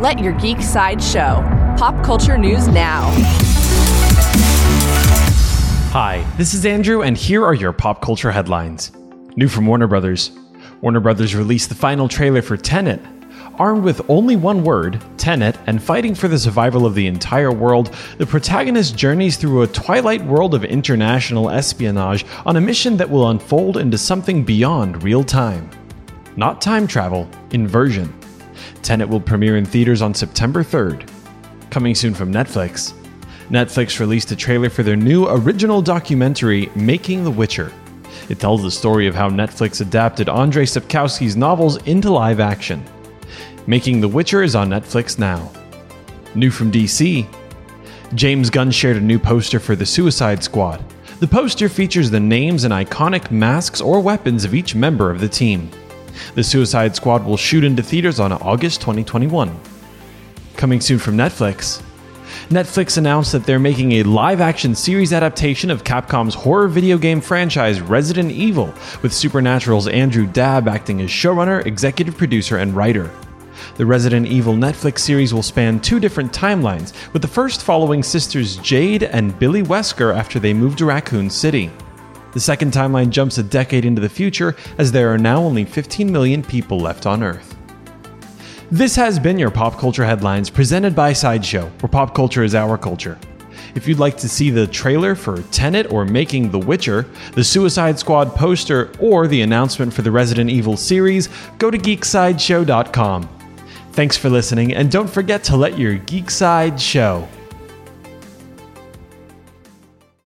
Let your geek side show. Pop culture news now. Hi, this is Andrew, and here are your pop culture headlines. New from Warner Brothers. Warner Brothers released the final trailer for Tenet. Armed with only one word, Tenet, and fighting for the survival of the entire world, the protagonist journeys through a twilight world of international espionage on a mission that will unfold into something beyond real time. Not time travel, inversion. Tenet will premiere in theaters on September 3rd. Coming soon from Netflix. Netflix released a trailer for their new original documentary, Making the Witcher. It tells the story of how Netflix adapted Andrei Sapkowski's novels into live action. Making the Witcher is on Netflix now. New from DC James Gunn shared a new poster for the Suicide Squad. The poster features the names and iconic masks or weapons of each member of the team. The Suicide Squad will shoot into theaters on August 2021. Coming soon from Netflix, Netflix announced that they're making a live action series adaptation of Capcom's horror video game franchise Resident Evil, with Supernatural's Andrew Dabb acting as showrunner, executive producer, and writer. The Resident Evil Netflix series will span two different timelines, with the first following sisters Jade and Billie Wesker after they moved to Raccoon City. The second timeline jumps a decade into the future, as there are now only 15 million people left on Earth. This has been your Pop Culture Headlines presented by Sideshow, where pop culture is our culture. If you'd like to see the trailer for Tenet or Making the Witcher, the Suicide Squad poster, or the announcement for the Resident Evil series, go to geeksideshow.com. Thanks for listening, and don't forget to let your geek side show.